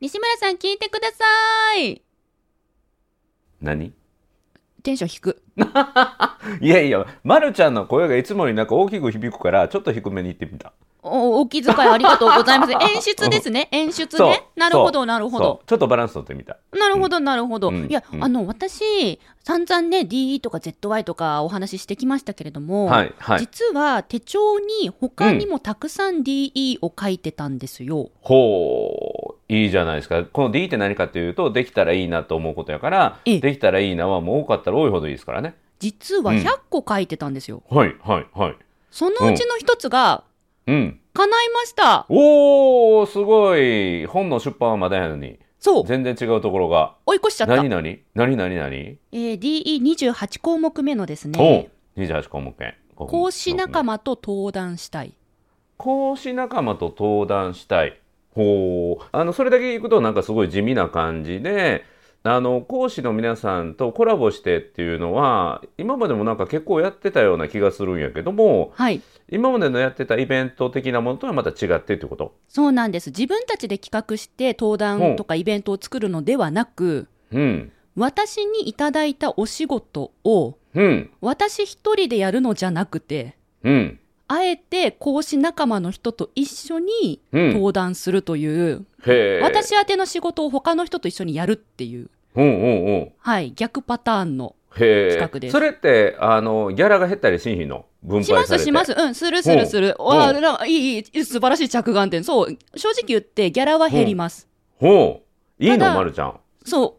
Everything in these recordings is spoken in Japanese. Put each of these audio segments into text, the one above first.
西村さん聞いてください何？テンション低く。いやいや、まるちゃんの声がいつもよりなんか大きく響くから、ちょっと低めに言ってみた。おお気遣いありがとうございます。演出ですね。演出ね。なるほど、なるほど。ちょっとバランス取ってみた。なるほど、なるほど。うんいや、うんあの、私、散々ね、DE とか ZY とかお話ししてきましたけれども、はい、はい。実は手帳に他にもたくさん DE を書いてたんですよ。ほう、いいじゃないですか。この D って何かっていうと、できたらいいなと思うことやから、ええできたらいいなはもう多かったら多いほどいいですからね。実はうん100個書いてたんですよ。はい、はい、はい。そのうちの一つが、うん。叶いました。おー、すごい。本の出版はまだやのに、そう。全然違うところが。追い越しちゃった。何何何何？何えー、DE28 項目目のですおね、28項目目。講師仲間と登壇したい。講師仲間と登壇したい。ほう。あの、それだけ聞くとなんかすごい地味な感じで、あの、講師の皆さんとコラボしてっていうのは、今までもなんか結構やってたような気がするんやけども、はい。今までのやってたイベント的なものとはまた違ってってこと？そうなんです。自分たちで企画して登壇とかイベントを作るのではなく、うん。私にいただいたお仕事をうん。私一人でやるのじゃなくて、うん。あえて講師仲間の人と一緒にうん。登壇するという、へえ。私宛ての仕事を他の人と一緒にやるっていう、うんうんうん。はい、逆パターンの。企画ですそれって、あの、ギャラが減ったりしんひんの？分配しまされて。すします。うん、するするする。うんわあ、うんなんかいい、いい、素晴らしい着眼点。そう、正直言ってギャラは減ります。ほう。いいのまるちゃん。そう。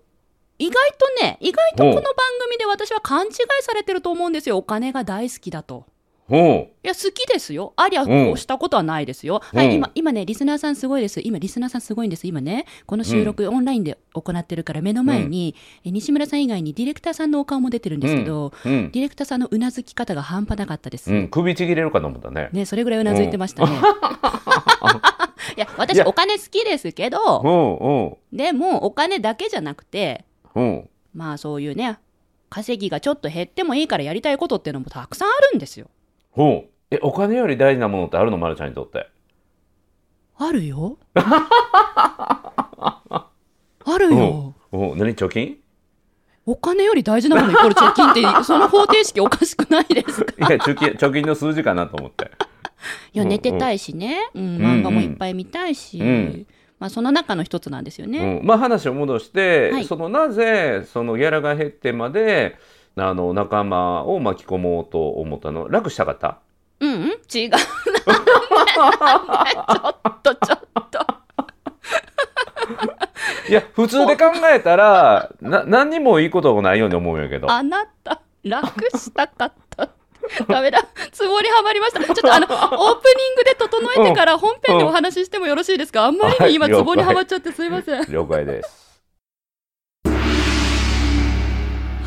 意外とね、意外とこの番組で私は勘違いされてると思うんですよ。お金が大好きだと。ほいや、好きですよ。ありゃ、うんこうしたことはないですよ。はい、うん今、今ね、リスナーさんすごいです。今、リスナーさんすごいんです。今ね、この収録、オンラインで行ってるから、目の前に、え西村さん以外にディレクターさんのお顔も出てるんですけど、う。うん。ディレクターさんのうなずき方が半端なかったです。うん。首ちぎれるかと思ったね。ね、それぐらいうなずいてましたね。いや、い私、やお金好きですけど、うんでも、お金だけじゃなくて、うん。うん。まあ、そういうね、稼ぎがちょっと減ってもいいからやりたいことっていうのもたくさんあるんですよ。ほう。え、お金より大事なものってあるの？まるちゃんにとって。あるよ。あるよ。お何？貯金？お金より大事なものイコール貯金って、その方程式おかしくないですか？いや、貯金、貯金の数字かなと思って。いや、うん寝てたいしね、うん、ん漫画もいっぱい見たいし、うんまあ、その中の一つなんですよね。うん。まあ話を戻して、はいそのなぜ、そのギャラが減ってまで、あの、仲間を巻き込もうと思ったの楽したかった？うん、うん、違う。なちょっと、ちょっと。いや、普通で考えたら、な、何にもいいことがないように思うんやけど。あなた、楽したかった。ダメだ。ツボにはまりました。ちょっとあの、オープニングで整えてから本編でお話ししてもよろしいですか？あんまりに今はいツボにはまっちゃってすいません。了解です。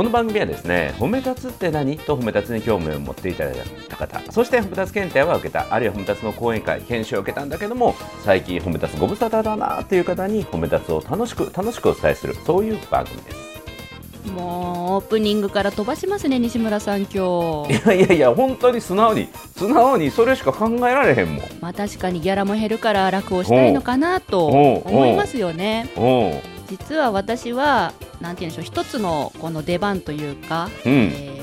この番組はですね、褒め立つって何？と褒め立つに興味を持っていただいた方、そして褒め立つ検定は受けた、あるいは褒め立つの講演会、研修を受けたんだけども、最近褒め立つご無沙汰だなっていう方に褒め立つを楽しく楽しくお伝えする、そういう番組です。もうオープニングから飛ばしますね西村さん今い日やいやいや、本当に素直に、素直にそれしか考えられへんもん。まあ確かにギャラも減るから楽をしたいのかなと思いますよね実は私はなんて言うんでしょう一つのこの出番というか、うん、えー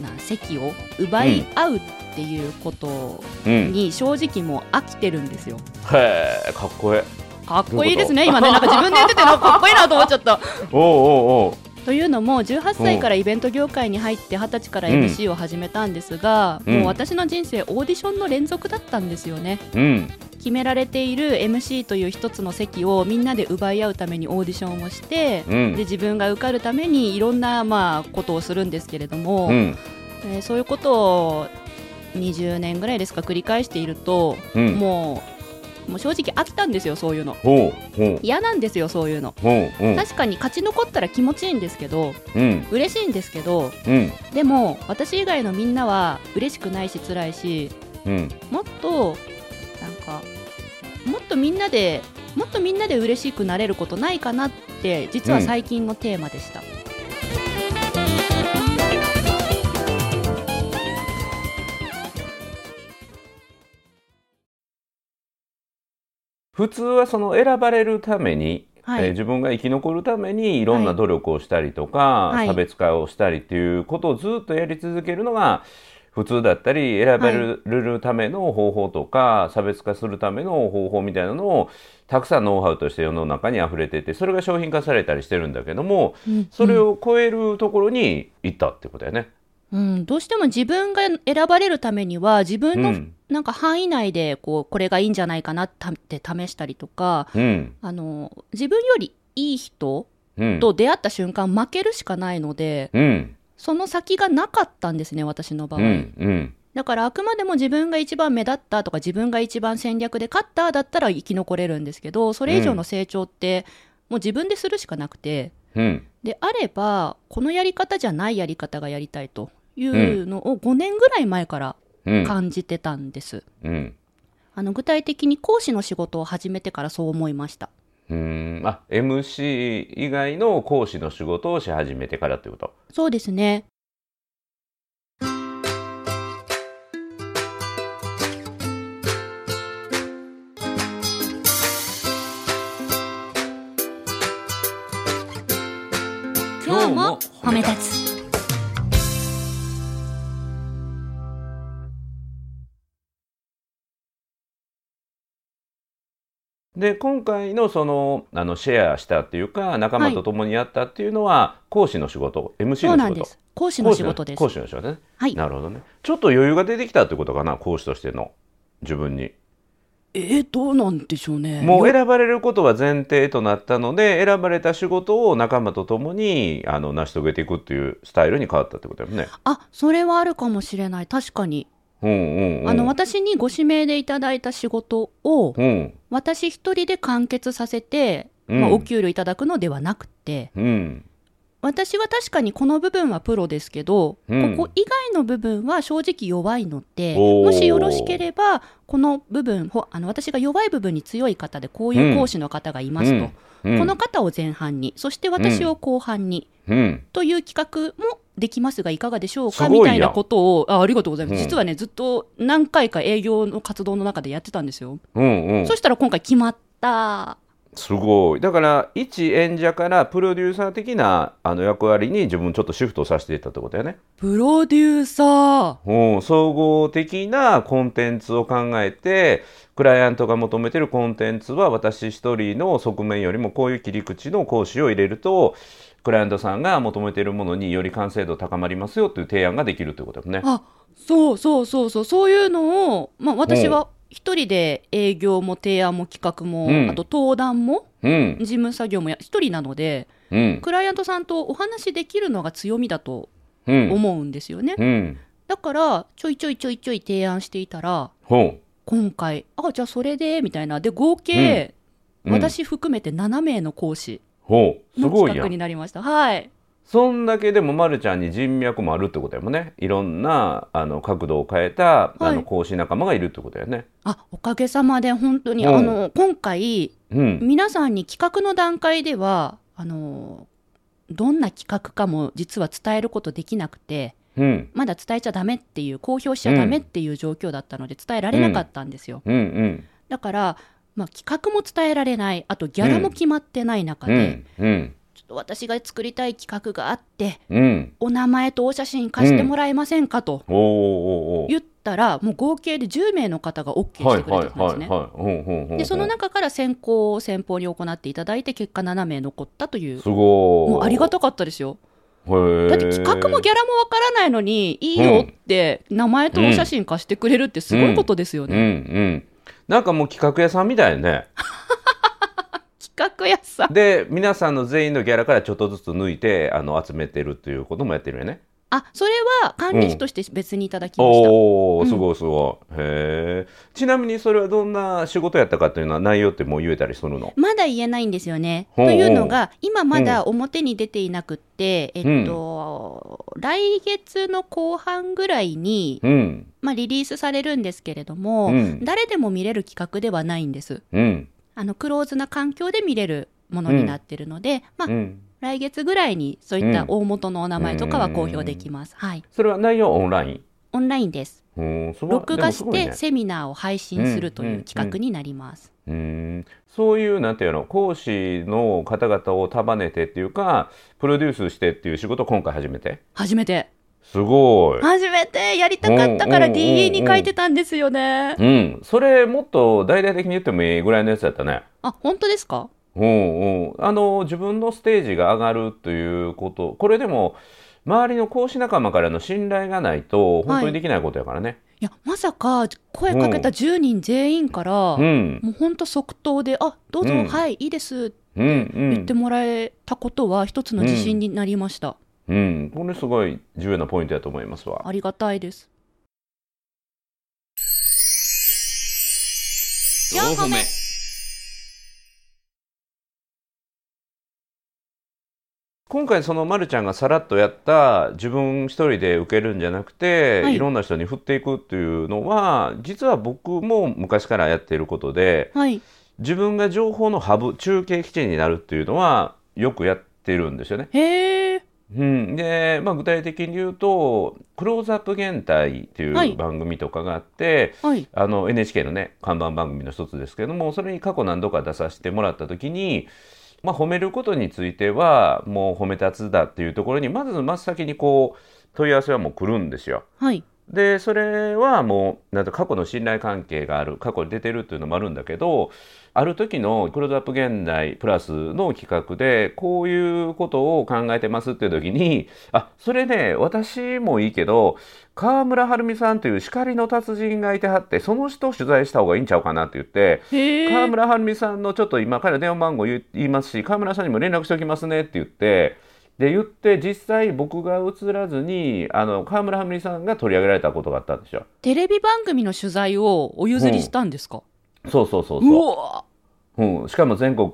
な席を奪い合うっていうことうん。に正直もう飽きてるんですよ。へえ、かっこええ。かっこいいですね今ねなんか自分で言っててなんかかっこいいなと思っちゃった。おうおうおうというのも18歳からイベント業界に入って20歳から MC を始めたんですが、うんもう私の人生オーディションの連続だったんですよね。うん。決められている MC という一つの席をみんなで奪い合うためにオーディションをして、うんで自分が受かるためにいろんなまあことをするんですけれども、うん。えーそういうことを20年ぐらいですか繰り返していると、うん。ももう正直飽きたんですよそういうの。嫌なんですよそういうの。確かに勝ち残ったら気持ちいいんですけどうん。嬉しいんですけどうん。でも私以外のみんなは嬉しくないし辛いしうん。もっとなんかもっとみんなでもっとみんなで嬉しくなれることないかなって実は最近のテーマでした、普通はその選ばれるために、はい。えー自分が生き残るためにいろんな努力をしたりとか、はい。差別化をしたりっていうことをずっとやり続けるのが普通だったり選ばれるための方法とか、差別化するための方法みたいなのをたくさんノウハウとして世の中に溢れててそれが商品化されたりしてるんだけどもうん。それを超えるところに行ったってことだよね。うん、どうしても自分が選ばれるためには自分のうん。なんか範囲内でこうこれがいいんじゃないかなって試したりとかうん。あの自分よりいい人うん。と出会った瞬間負けるしかないのでうん。その先がなかったんですね私の場合、だからあくまでも自分が一番目立ったとか自分が一番戦略で勝っただったら生き残れるんですけどそれ以上の成長ってもう自分でするしかなくて。うん。であればこのやり方じゃないやり方がやりたいというのを5年ぐらい前からうん感じてたんです。うんあの具体的に講師の仕事を始めてからそう思いました。うーんあ MC 以外の講師の仕事をし始めてからってこと？そうですね。今日も褒め立つ。で今回のそのあのシェアしたっていうか仲間と共にやったっていうのは、講師の仕事 MC の仕事そうなんです。講師の仕事です講。師の仕事ねはい。なるほどねちょっと余裕が出てきたってことかな講師としての自分にえー、どうなんでしょうね。もうよ選ばれることは前提となったので選ばれた仕事を仲間と共にあの成し遂げていくっていうスタイルに変わったってことだよね。あ、それはあるかもしれない。確かに。うんうんうん、あの私にご指名でいただいた仕事をうん私一人で完結させて、うん。まあ、お給料いただくのではなくて。うん。私は確かにこの部分はプロですけど、うん。ここ以外の部分は正直弱いのでもしよろしければこの部分ほあの私が弱い部分に強い方でこういう講師の方がいますと、うん。この方を前半にそして私を後半に、うん。という企画もできますがいかがでしょうか？みたいなことをあありがとうございます、うん。実はねずっと何回か営業の活動の中でやってたんですよ、うんうん。そしたら今回決まった。すごい。だから一演者からプロデューサー的なあの役割に自分ちょっとシフトさせていったってことだよね。プロデューサー。うん。総合的なコンテンツを考えてクライアントが求めてるコンテンツは私一人の側面よりもこういう切り口の講師を入れるとクライアントさんが求めているものにより完成度高まりますよという提案ができるということですね。あそうそうそうそうそういうのを、まあ、私は一人で営業も提案も企画も、うん。あと登壇もうん。事務作業もや一人なのでうん。クライアントさんとお話しできるのが強みだとうん。思うんですよね、うん。だからちょいちょいちょいちょい提案していたらほ今回あじゃあそれでみたいな。で合計、うん。私含めて7名の講師うほうすのごいやに。なりましたはいそんだけでもまるちゃんに人脈もあるってことやもんね。いろんなあの角度を変えた、あはいの講師仲間がいるってことやね。あおかげさまで本当に、うんあの今回うん。皆さんに企画の段階ではあのどんな企画かも実は伝えることできなくてうん。まだ伝えちゃダメっていう公表しちゃダメっていう状況だったので伝えられなかったんですよ、うんうん。だから、まあ、企画も伝えられないあとギャラも決まってない中うで、ん。うん。ちょっと私が作りたい企画があってうん。お名前とお写真貸してもらえませんかと言ったら、もう合計で10名の方が OK してくれたんですね。でその中から選考を先方に行っていただいて結果7名残ったというすごい。もうありがたかったですよだって企画もギャラもわからないのにいいよって名前とお写真貸してくれるってすごいことですようんね、うん。なんかもう企画屋さんみたいね。企画屋さんで、皆さんの全員のギャラからちょっとずつ抜いて、あの、集めてるっていうこともやってるよね。あそれは管理費として別にいただきました、おお、うんすごいすごい。へえ。ちなみにそれはどんな仕事やったかっていうのは内容ってもう言えたりするの？まだ言えないんですよね。というのが今まだ表に出ていなくって、えっと、来月の後半ぐらいに、うん。まあ、リリースされるんですけれども、うん誰でも見れる企画ではないんです。うん。あのクローズな環境で見れるものになってるので、まあ、うん。来月ぐらいにそういった大元のお名前とかは公表できます。はい。それは内容オンライン？オンラインです。録画してセミナーを配信するという企画になります。うんそういうなんていうの講師の方々を束ねてっていうかプロデュースしてっていう仕事を今回初めて？初めて。すごい、初めてやりたかったから DA に書いてたんですよね。うん、それもっと大々的に言ってもいいぐらいのやつやったねあ、本当ですか？うんう。ん、あの自分のステージが上がるということこれでも周りの講師仲間からの信頼がないと本当にできないことやからね。い。や、まさか声かけた10人全員から、うん。もう本当即答で、あ、どうぞ、うん。はい、いいですってうん。うん言ってもらえたことは一つの自信になりました。うん、これすごい重要なポイントだと思いますわ。ありがたいです。4個目今回そのまるちゃんがさらっとやった自分一人で受けるんじゃなくて、はいい、ろんな人に振っていくっていうのは実は僕も昔からやっていることではい。自分が情報のハブ中継基地になるっていうのはよくやってるんですよね。へえ。うん、で、まあ、具体的に言うと「クローズアップ現代」っていう番組とかがあって、はい。あの NHK のね看板番組の一つですけどもそれに過去何度か出させてもらった時に、まあ、褒めることについてはもう褒めたつだっていうところにまず真っ先にこう問い合わせはもう来るんですよ。はい。でそれはもうなんか過去の信頼関係がある過去に出てるっていうのもあるんだけどある時の「クローズアップ現代プラス」の企画でこういうことを考えてますっていう時にあそれね私もいいけど川村晴美さんという叱りの達人がいてはってその人を取材した方がいいんちゃうかなって言って。川村晴美さんのちょっと今から電話番号言い言いますし川村さんにも連絡しておきますねって言ってで言って実際僕が映らずにあの川村晴美さんが取り上げられたことがあったんですよ。テレビ番組の取材をお譲りしたんですか、そうそうそううそわう、うん、しかも全国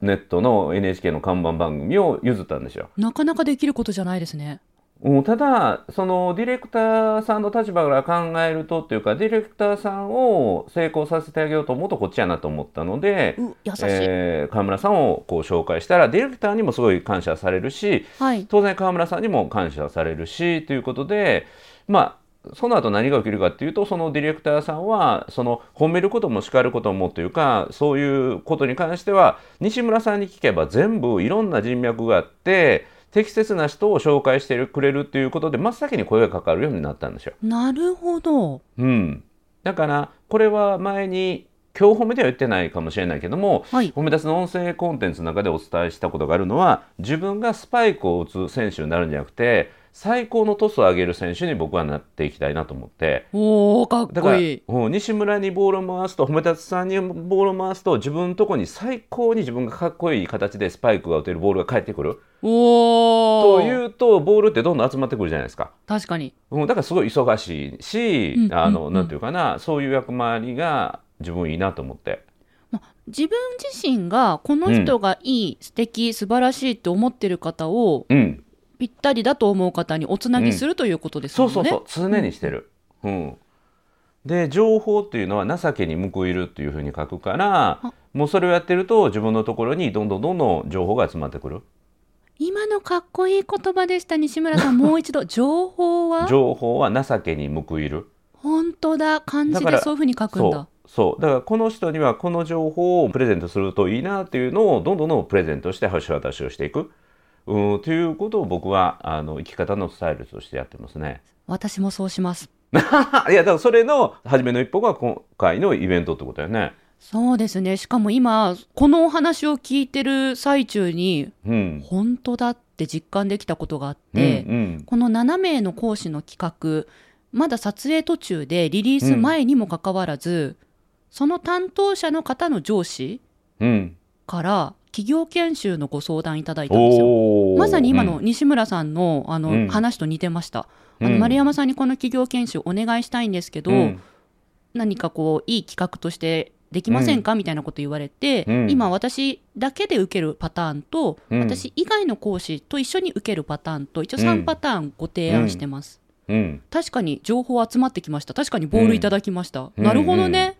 ネットの NHK の看板番組を譲ったんですよ。なかなかできることじゃないですね。うん、ただそのディレクターさんの立場から考えるとっていうかディレクターさんを成功させてあげようと思うとこっちやなと思ったので。えー川村さんをこう紹介したらディレクターにもすごい感謝されるしはい。当然川村さんにも感謝されるしということでまあその後何が起きるかっていうとそのディレクターさんはその褒めることも叱ることもというかそういうことに関しては西村さんに聞けば全部いろんな人脈があって適切な人を紹介してくれるっていうことで真っ先に声がかかるようになったんですよ。なるほど。うん、だからこれは前に今日褒めでは言ってないかもしれないけどもはい。褒め立つの音声コンテンツの中でお伝えしたことがあるのは自分がスパイクを打つ選手になるんじゃなくて最高のトスを上げる選手に僕はなっていきたいなと思っておおかっだからこいい。うん西村にボールを回すと褒め立つさんにボールを回すと自分のとこに最高に自分がかっこいい形でスパイクが打てるボールが返ってくるおお。というとボールってどんどん集まってくるじゃないですか。確かに。うん、だからすごい忙しいし、うんあの、うんなんていうかなそういう役回りが自分いいなと思って。自分自身がこの人がいい、素敵素晴らしいって思ってる方をうんぴったりだと思う方におつなぎするということですもんね。そうそうそう。常にしてる。うん。で情報っていうのは情けに報いるっていうふうに書くからあ。もうそれをやってると自分のところにどんどんどんどん情報が集まってくる。今のかっこいい言葉でした西村さんもう一度。情報は？情報は情けに報いる。本当だ。漢字でそういうふうに書くんだ。そう。そう。だからこの人にはこの情報をプレゼントするといいなっていうのをどんどんどんどんプレゼントして橋渡しをしていくうんということを僕はあの生き方のスタイルとしてやってますね。私もそうします いやだからそれの初めの一歩が今回のイベントってことだよね。そうですねしかも今このお話を聞いてる最中にうん。本当だって実感できたことがあっうんて、うんこの7名の講師の企画まだ撮影途中でリリース前にもかかわらず、その担当者の方の上司うんから企業研修のご相談いただいたんですよ。まさに今のうん。西村さんのあの、うん。話と似てました。あうん。の丸山さんにこの企業研修お願いしたいんですけど、うん。何かこういい企画としてできませんか、みたいなこと言われて、うん。今私だけで受けるパターンと、うん。私以外の講師と一緒に受けるパターンと一応3パターンご提案してます。うん。確かに情報集まってきました。確かにボールいただきました。うん。なるほどね。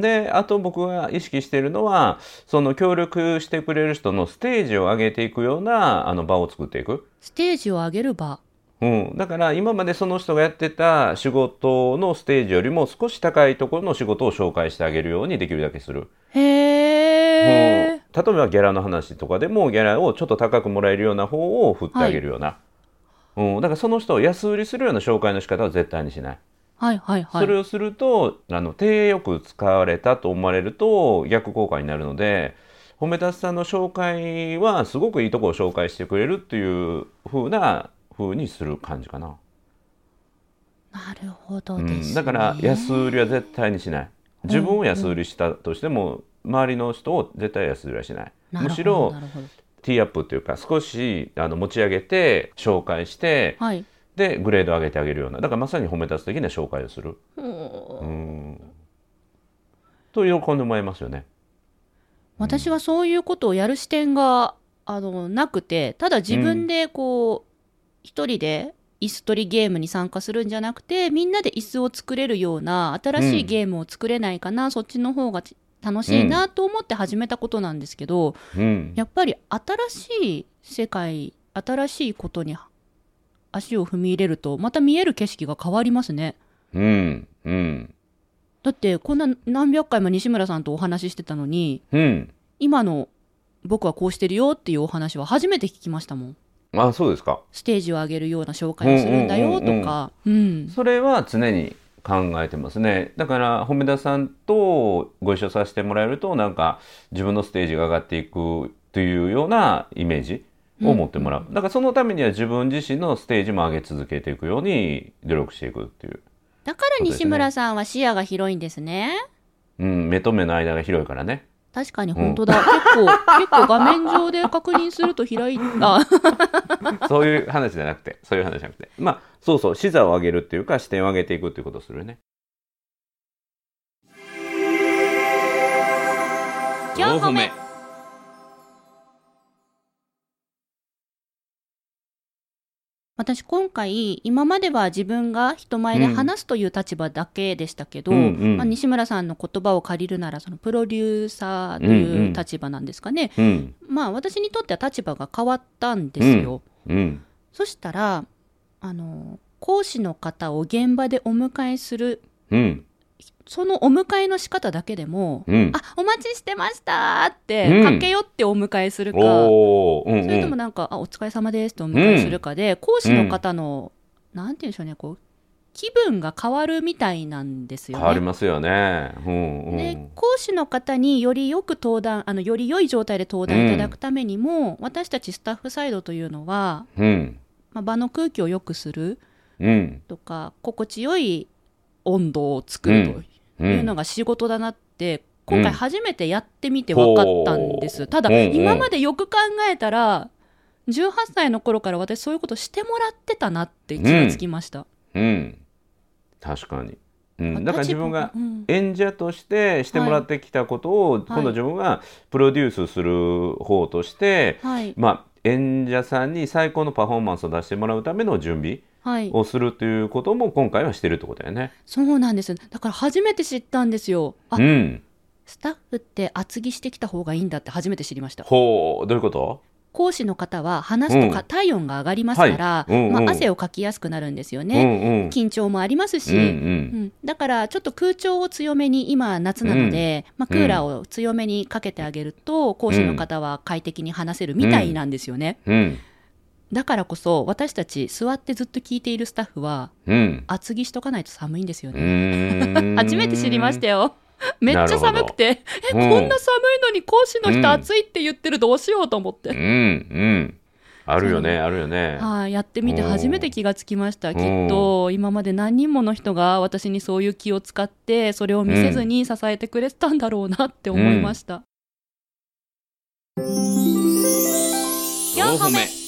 であと僕が意識しているのはその協力してくれる人のステージを上げていくようなあの場を作っていく。ステージを上げる場。うん、だから今までその人がやってた仕事のステージよりも少し高いところの仕事を紹介してあげるようにできるだけする。へうんえ。例えばギャラの話とかでもギャラをちょっと高くもらえるような方を振ってあげるような、うん、だからその人を安売りするような紹介の仕方は絶対にしない、はいはいはい。それをするとあの手よく使われたと思われると逆効果になるので褒めたつさんの紹介はすごくいいところを紹介してくれるっていう風な風にする感じかな、なるほどうん、です、ね。だから安売りは絶対にしない。自分を安売りしたとしても周りの人を絶対安売りはしない。むしろティーアップっていうか少しあの持ち上げて紹介してはい。でグレード上げてあげるようなだからまさに褒め立つ的な紹介をする。ううん。んと喜んでもらいますよね。私はそういうことをやる視点があのなくてただ自分でこう、一人で椅子取りゲームに参加するんじゃなくてみんなで椅子を作れるような新しいゲームを作れないかな、そっちの方が楽しいなと思って始めたことなんですけど、うん。やっぱり新しい世界新しいことに足を踏み入れるとまた見える景色が変わりますね。うんうんだってこんな何百回も西村さんとお話ししてたのにうん今の僕はこうしてるよっていうお話は初めて聞きましたもん。あそうですか。ステージを上げるような紹介をするんだよとか。うんそれは常に考えてますねだから褒め田さんとご一緒させてもらえるとなんか自分のステージが上がっていくというようなイメージを持ってもらう、だからそのためには自分自身のステージも上げ続けていくように努力していくっていう、だから西村さんは視野が広いんですね。うん、目と目の間が広いからね。確かに本当だ。結構、結構画面上で確認すると開いた。そういう話じゃなくて。そういう話じゃなくて。まあそうそう。視座を上げるっていうか視点を上げていくっていうことをするね。今日褒私今回今までは自分が人前で話すという立場だけでしたけど、うんうん。まあ、西村さんの言葉を借りるならそのプロデューサーという立場なんですかね、うん。まあ私にとっては立場が変わったんですよ、うん。そしたらあの講師の方を現場でお迎えするうんそのお迎えの仕方だけでも、うん。あお待ちしてましたって、うん。駆け寄ってお迎えするか、うんうん。それともなんか、あお疲れ様ですとお迎えするかで、講師の方の、なんて言うんでしょうね、こう、気分が変わるみたいなんですよ変わりね。ますよね。うんうん。で講師の方によりよく登壇あのより良い状態で登壇いただくためにも、私たちスタッフサイドというのは、うん。まあ、場の空気を良くするうん。とか心地よい温度を作るとういうん。のが仕事だなって、今回初めてやってみて分かったんです、ただ、うんうん。今までよく考えたら18歳の頃から私そういうことしてもらってたなって気がつきました、うん。確かに、うん、だから自分がうん。演者としてしてもらってきたことを、今度自分がプロデュースする方として、はい。まあ演者さんに最高のパフォーマンスを出してもらうための準備はいをするということも今回はしてるってことだよね。そうなんです。だから初めて知ったんですよ。あ、うん。スタッフって厚着してきた方がいいんだって初めて知りました。ほうどういうこと？講師の方は話すとか、うん。体温が上がりますから、はい。うんうん。まあ、汗をかきやすくなるんですようね、んうん。緊張もありますし、うんう。うん。ん、だからちょっと空調を強めに今夏なので、まあ、クーラーを強めにかけてあげると講師の方は快適に話せるみたいなんですよね、うんだからこそ私たち座ってずっと聞いているスタッフはうん。厚着しとかないと寒いんですようね、初めて知りましたよ。めっちゃ寒くてえうん。こんな寒いのに講師のうん人暑いって言ってるどうしようと思って、うん。うん。あるよねあるよね。はい、やってみて初めて気がつきました。ん。きっと今まで何人もの人が私にそういう気を使ってそれを見せずに支えてくれてたんだろうなって思いました。4歩目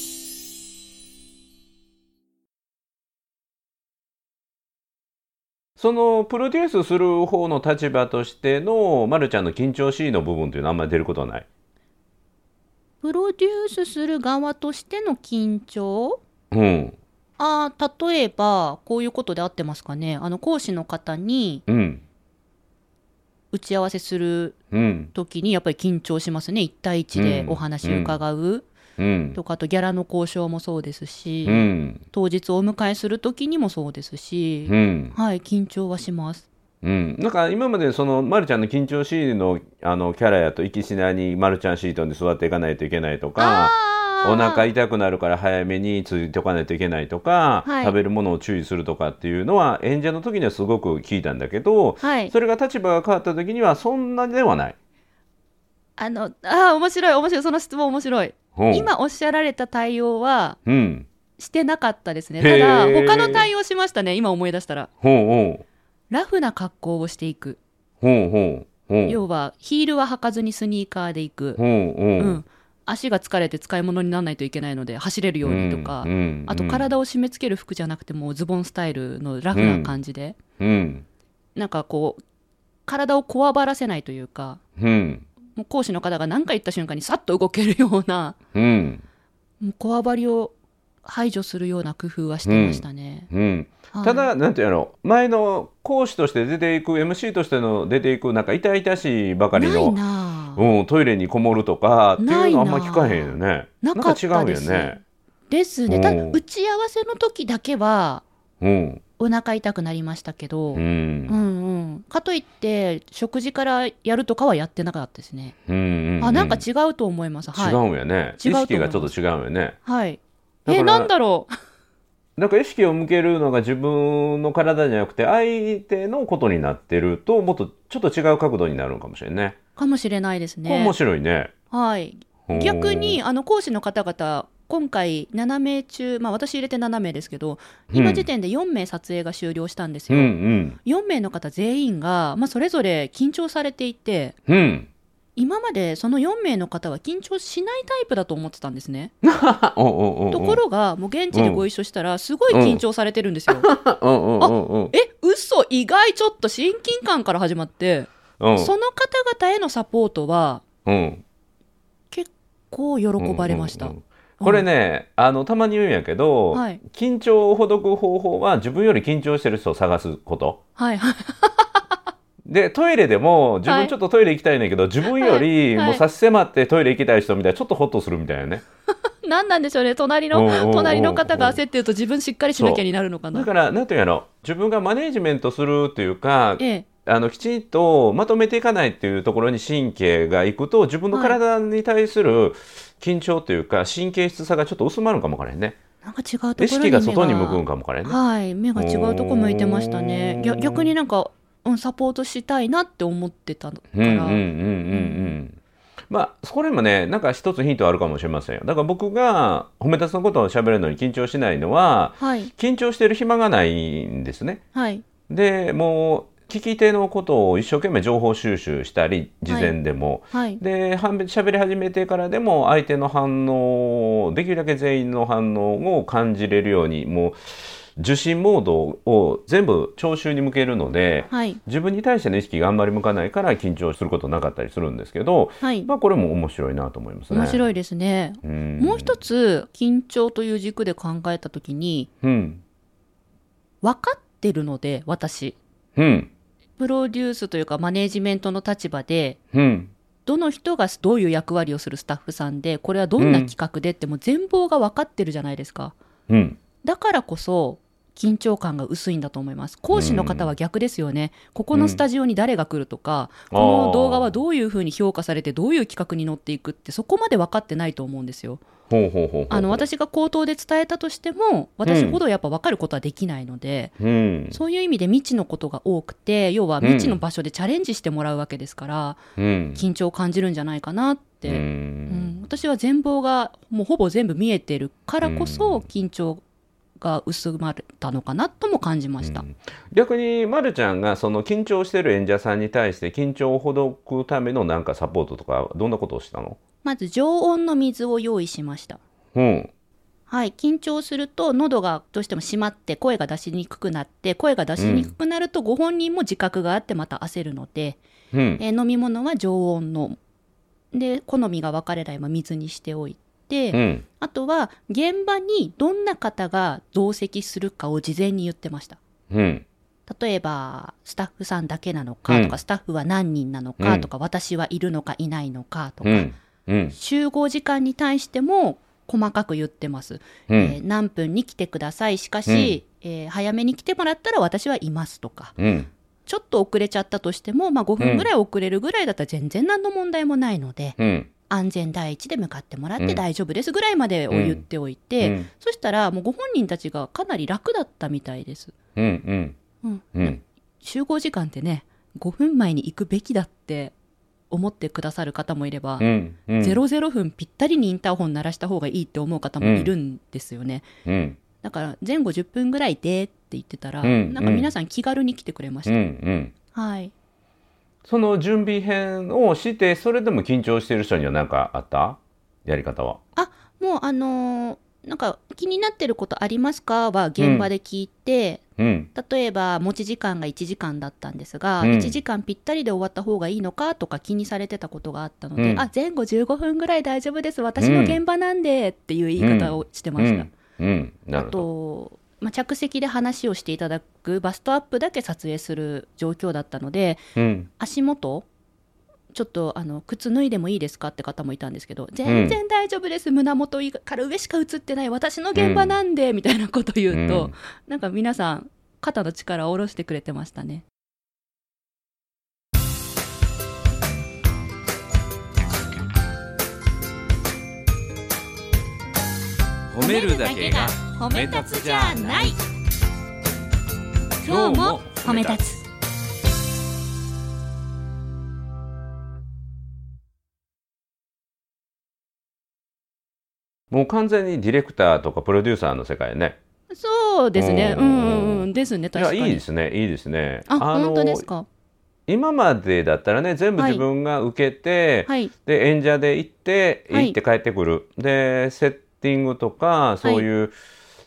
そのプロデュースする方の立場としての、ま、るちゃんの緊張しいの部分というのはあんまり出ることはない？プロデュースする側としての緊張？うん。あー例えばこういうことで合ってますかね？あの講師の方にうん。打ち合わせするうん。時にやっぱり緊張しますね1対1でお話伺ううん。とかあとギャラの交渉もそうですし、うん。当日お迎えする時にもそうですし、うん。はい緊張はしますうん。なんか今までその、まるちゃんの緊張シーンのあのキャラやと、行きしなにまるちゃんシートに座っていかないといけないとか、お腹痛くなるから早めについておかないといけないとか、はい食べるものを注意するとかっていうのは演者の時にはすごく聞いたんだけど、はいそれが立場が変わった時にはそんなではない。あのあー面白い面白いその質問面白いうん、今おっしゃられた対応はうん。してなかったですね。へたーだ他の対応しましたね。今思い出したら。ラフな格好をしていく。要はヒールは履かずにスニーカーで行く、ほうん、足が疲れて使い物にならないといけないので走れるようにとか、うんあと体を締め付ける服じゃなくてもうズボンスタイルのラフな感じで、うん。なんかこう体をこわばらせないというか。うん。もう講師の方が何か言った瞬間にさっと動けるようなうん。もうこわばりを排除するような工夫はしてましたね。うん。はいただ、なんていうの、前の講師として出ていく、MC としての出ていく、なんか痛々しいばかりないの、うん、トイレにこもるとかっていうのはあんま聞かへんよね。なんか違うよね。ですね。うんただ打ち合わせの時だけはうん。お腹痛くなりましたけど、ううんん。うんかといって食事からやるとかはやってなかったですね。うん。あなんか違うと思います。はい。違うんやね。意識がちょっと違うよね。はい。えなんだろう。なんか意識を向けるのが自分の体じゃなくて相手のことになってるともっとちょっと違う角度になるのかもしれんね。かもしれないですこれ面ね。白いね。はい。逆にあの講師の方々今回7名中、まあ、私入れて7名ですけど今時点で4名撮影が終了したんですうんよ。うん4名の方全員が、まあ、それぞれ緊張されていてうん。今までその4名の方は緊張しないタイプだと思ってたんですね。ところがもう現地でご一緒したらすごい緊張されてるんですよ。うんうんうんうんえ嘘意外ちょっと親近感から始まって、うんその方々へのサポートはうん結構喜ばれました。うんうんうんこれね、あのたまに言うんやけど、はい。緊張をほどく方法は自分より緊張してる人を探すこと。はい。はいでトイレでも自はい分ちょっとトイレ行きたいんだけど、自分よりはい。もう差し迫ってトイレ行きたい人みたいなちょっとホッとするみたいなね。何なんでしょうね。隣うんうんうんうん。の隣の方が焦ってると自分しっかりしなきゃになるのかな。だからなんていうの？自分がマネージメントするっていうかええあのきちんとまとめていかないっていうところに神経がいくと自分の体に対する緊張というか神経質さがちょっと薄まるかもわからへんね。なんか違うところに意識が外に向くんかかもわからね。はい目が違うとこ向いてましたね。逆逆になんか、うん、サポートしたいなって思ってたから。うんうんうんうん。うん。まあそれもねなんか一つヒントあるかもしれませんよ。だから僕が褒め立つのことを喋るのに緊張しないのははい。緊張してる暇がないんですね。はい。でもう聞き手のことを一生懸命情報収集したり事前でも、はい。ではん喋り始めてからでも相手の反応できるだけ全員の反応を感じれるようにもう受信モードを全部聴衆に向けるのではい。自分に対しての意識があんまり向かないから緊張することなかったりするんですけど、はい。まあ、これも面白いなと思いますね。面白いですね。うん。もう一つ緊張という軸で考えたときにうん。分かってるので私。うんプロデュースというかマネージメントの立場でうん。どの人がどういう役割をするスタッフさんでこれはどんな企画でってもう全貌が分かってるじゃないですか。うん。だからこそ緊張感が薄いんだと思います。講師の方は逆ですよね、ここのスタジオに誰が来るとか、うん。この動画はどういうふうに評価されてどういう企画に乗っていくってそこまで分かってないと思うんですよあの私が口頭で伝えたとしても私ほどやっぱ分かることはできないので、うん。そういう意味で未知のことが多くて要は未知の場所でチャレンジしてもらうわけですから、うん。緊張を感じるんじゃないかなって、ううん。ん私は全貌がもうほぼ全部見えてるからこうん。そ緊張が薄まったのかなとも感じました、うん。逆に、ま、るちゃんがその緊張してる演者さんに対して緊張をほどくためのなんかサポートとかどんなことをしたの？まず常温の水を用意しました。うん。はい緊張すると喉がどうしても閉まって声が出しにくくなって声が出しにくくなるとご本人も自覚があってまた焦るので、うん。えー飲み物は常温の。で好みが分かれないまま水にしておいて、うん。あとは現場にどんな方が同席するかを事前に言ってました。うん。例えばスタッフさんだけなのかとか、うん。スタッフは何人なのかとか、私はいるのかいないのかとか、うん。うん。集合時間に対しても細かく言ってます、うん。えー何分に来てください。しかし、えー早めに来てもらったら私はいますとか。うん。ちょっと遅れちゃったとしても、まあ、5分ぐらい遅れるぐらいだったら全然何の問題もないので、うん安全第一で向かってもらっうん。て大丈夫ですぐらいまでを言っておいて、うん。そしたらもうご本人たちがかなり楽だったみたいです。うんうん。うん。うん。集合時間ってね5分前に行くべきだって思ってくださる方もいれば、うん。うん。00分ぴったりにインターホン鳴らした方がいいって思う方もいるんですよね、うん。だから前後10分ぐらいでって言ってたら、うん。なんか皆さん気軽に来てくれましうん。うた、ん。はいその準備編をしてそれでも緊張してる人には何かあった？やり方は。あもうあのーなんか気になってることありますか？は現場で聞いて、うん。例えば持ち時間が1時間だったんですが、うん。1時間ぴったりで終わった方がいいのかとか気にされてたことがあったので、うん。あ前後15分ぐらい大丈夫です。私の現場なんでっていう言い方をしてました、あと、まあ、着席で話をしていただくバストアップだけ撮影する状況だったのでうん。足元ちょっとあの靴脱いでもいいですかって方もいたんですけど全然大丈夫です、胸元から上しか映ってない私の現場なんで、みたいなこと言うと、うん。なんか皆さん肩の力を下ろしてくれてましたね。褒めるだけが褒め立つじゃない。今日も褒め立つ。もう完全にディレクターとかプロデューサーの世界ね。そうですね。ううんんうんうん。ですね確かに。いいですね。いいですね。あの本当ですか？今までだったらね全部自分が受けて、はい。で演者で行ってはい。行って帰ってくる、でセッティングとかそういう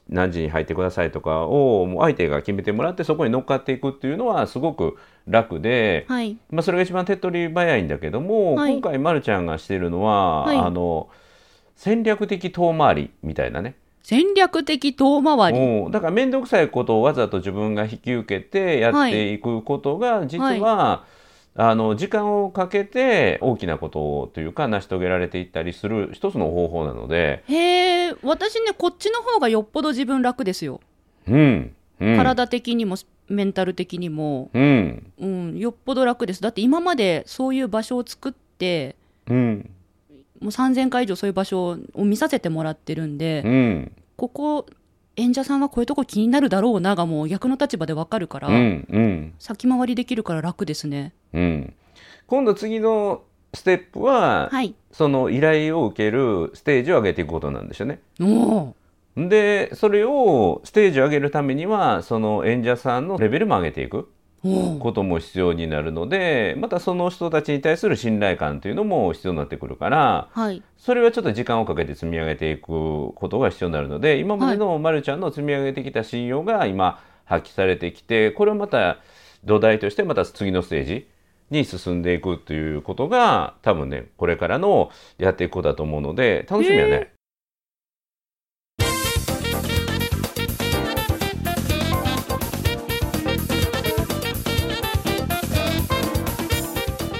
何時に入ってくださいとかをもう相手が決めてもらってそこに乗っかっていくっていうのはすごく楽で、はい。まあ、それが一番手っ取り早いんだけども、はい。今回まるちゃんがしてるのは、はい。あの戦略的遠回りみたいなね。戦略的遠回り。うんだから面倒くさいことをわざと自分が引き受けてやっていくことが実は、あの時間をかけて大きなことをというか成し遂げられていったりする一つの方法なので、へえ私ねこっちの方がよっぽど自分楽ですよ、うんうん、体的にもメンタル的にも、うん。うん、よっぽど楽です。だって今までそういう場所を作ってうん。もう3000回以上そういう場所を見させてもらってるんで、うん。ここ演者さんはこういうとこ気になるだろうながもう逆の立場でわかるから、うんうん。先回りできるから楽ですね。うん。今度次のステップは、はい。その依頼を受けるステージを上げていくことなんですよね。でそれをステージを上げるためにはその演者さんのレベルも上げていくおことも必要になるのでまたその人たちに対する信頼感というのも必要になってくるからはい。それはちょっと時間をかけて積み上げていくことが必要になるので今までのまるちゃんの積み上げてきた信用が今発揮されてきてこれをまた土台としてまた次のステージに進んでいくということが多分ねこれからのやっていくことだと思うので楽しみやね。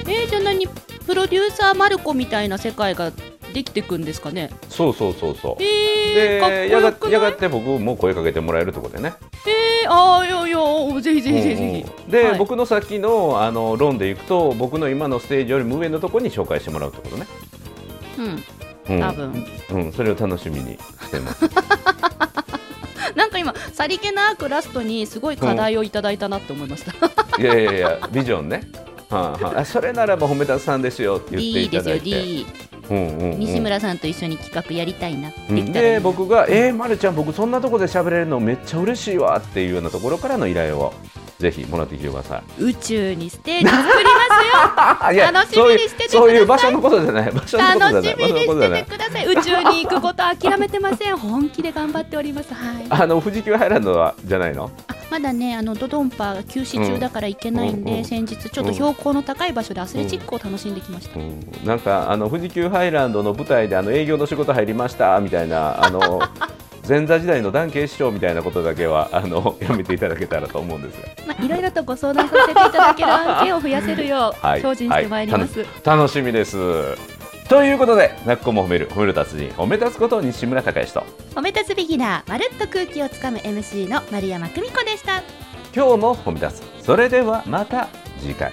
えー、じゃあ何？プロデューサーマルコみたいな世界ができてくんですかね？そうそうそうそう。えー、でやがやがて僕も声かけてもらえるところでね。えー、ああいやいやぜひぜひぜひぜひ、うんうんで、はい僕の先のあのロンで行くと僕の今のステージよりも上のところに紹介してもらうってことね。うんうん多分、うん、それを楽しみにしてます。なんか今さりげなくラストにすごい課題をいただいたなって思いました、いやいやいやビジョンね。はあはあ、あそれならば褒めたつさんですよって言っていいですよいただいて。D うんうんうん西村さんと一緒に企画やりたいなってうんきたらいいなで僕が「えー、まるちゃん僕そんなとこで喋れるのめっちゃ嬉しいわ」っていうようなところからの依頼をぜひもらってきてください。宇宙にステージ作りますよ。楽しみにしててください。そういう場所のことじゃない。場所楽しみにしててください。宇宙に行くこと諦めてません。本気で頑張っております。はい。あの富士急ハイランドはじゃないの？あまだねあのドドンパ休止中だから行けないんで、うんうん先日ちょっと標高の高い場所でアスレチックを楽しんできました、うんなんかあの富士急ハイランドの舞台であの営業の仕事入りましたみたいなあの 前座時代の談慶師匠みたいなことだけはあの やめていただけたらと思うんですが。まあ、いろいろとご相談させていただける案件を増やせるよう、はい精進してまいります、はいた楽しみです。ということで泣く子も褒める褒める達人褒め立つこと西村孝之と。褒め立つビギナーまるっと空気をつかむ MC の丸山久美子でした。今日も褒め立つ。それではまた次回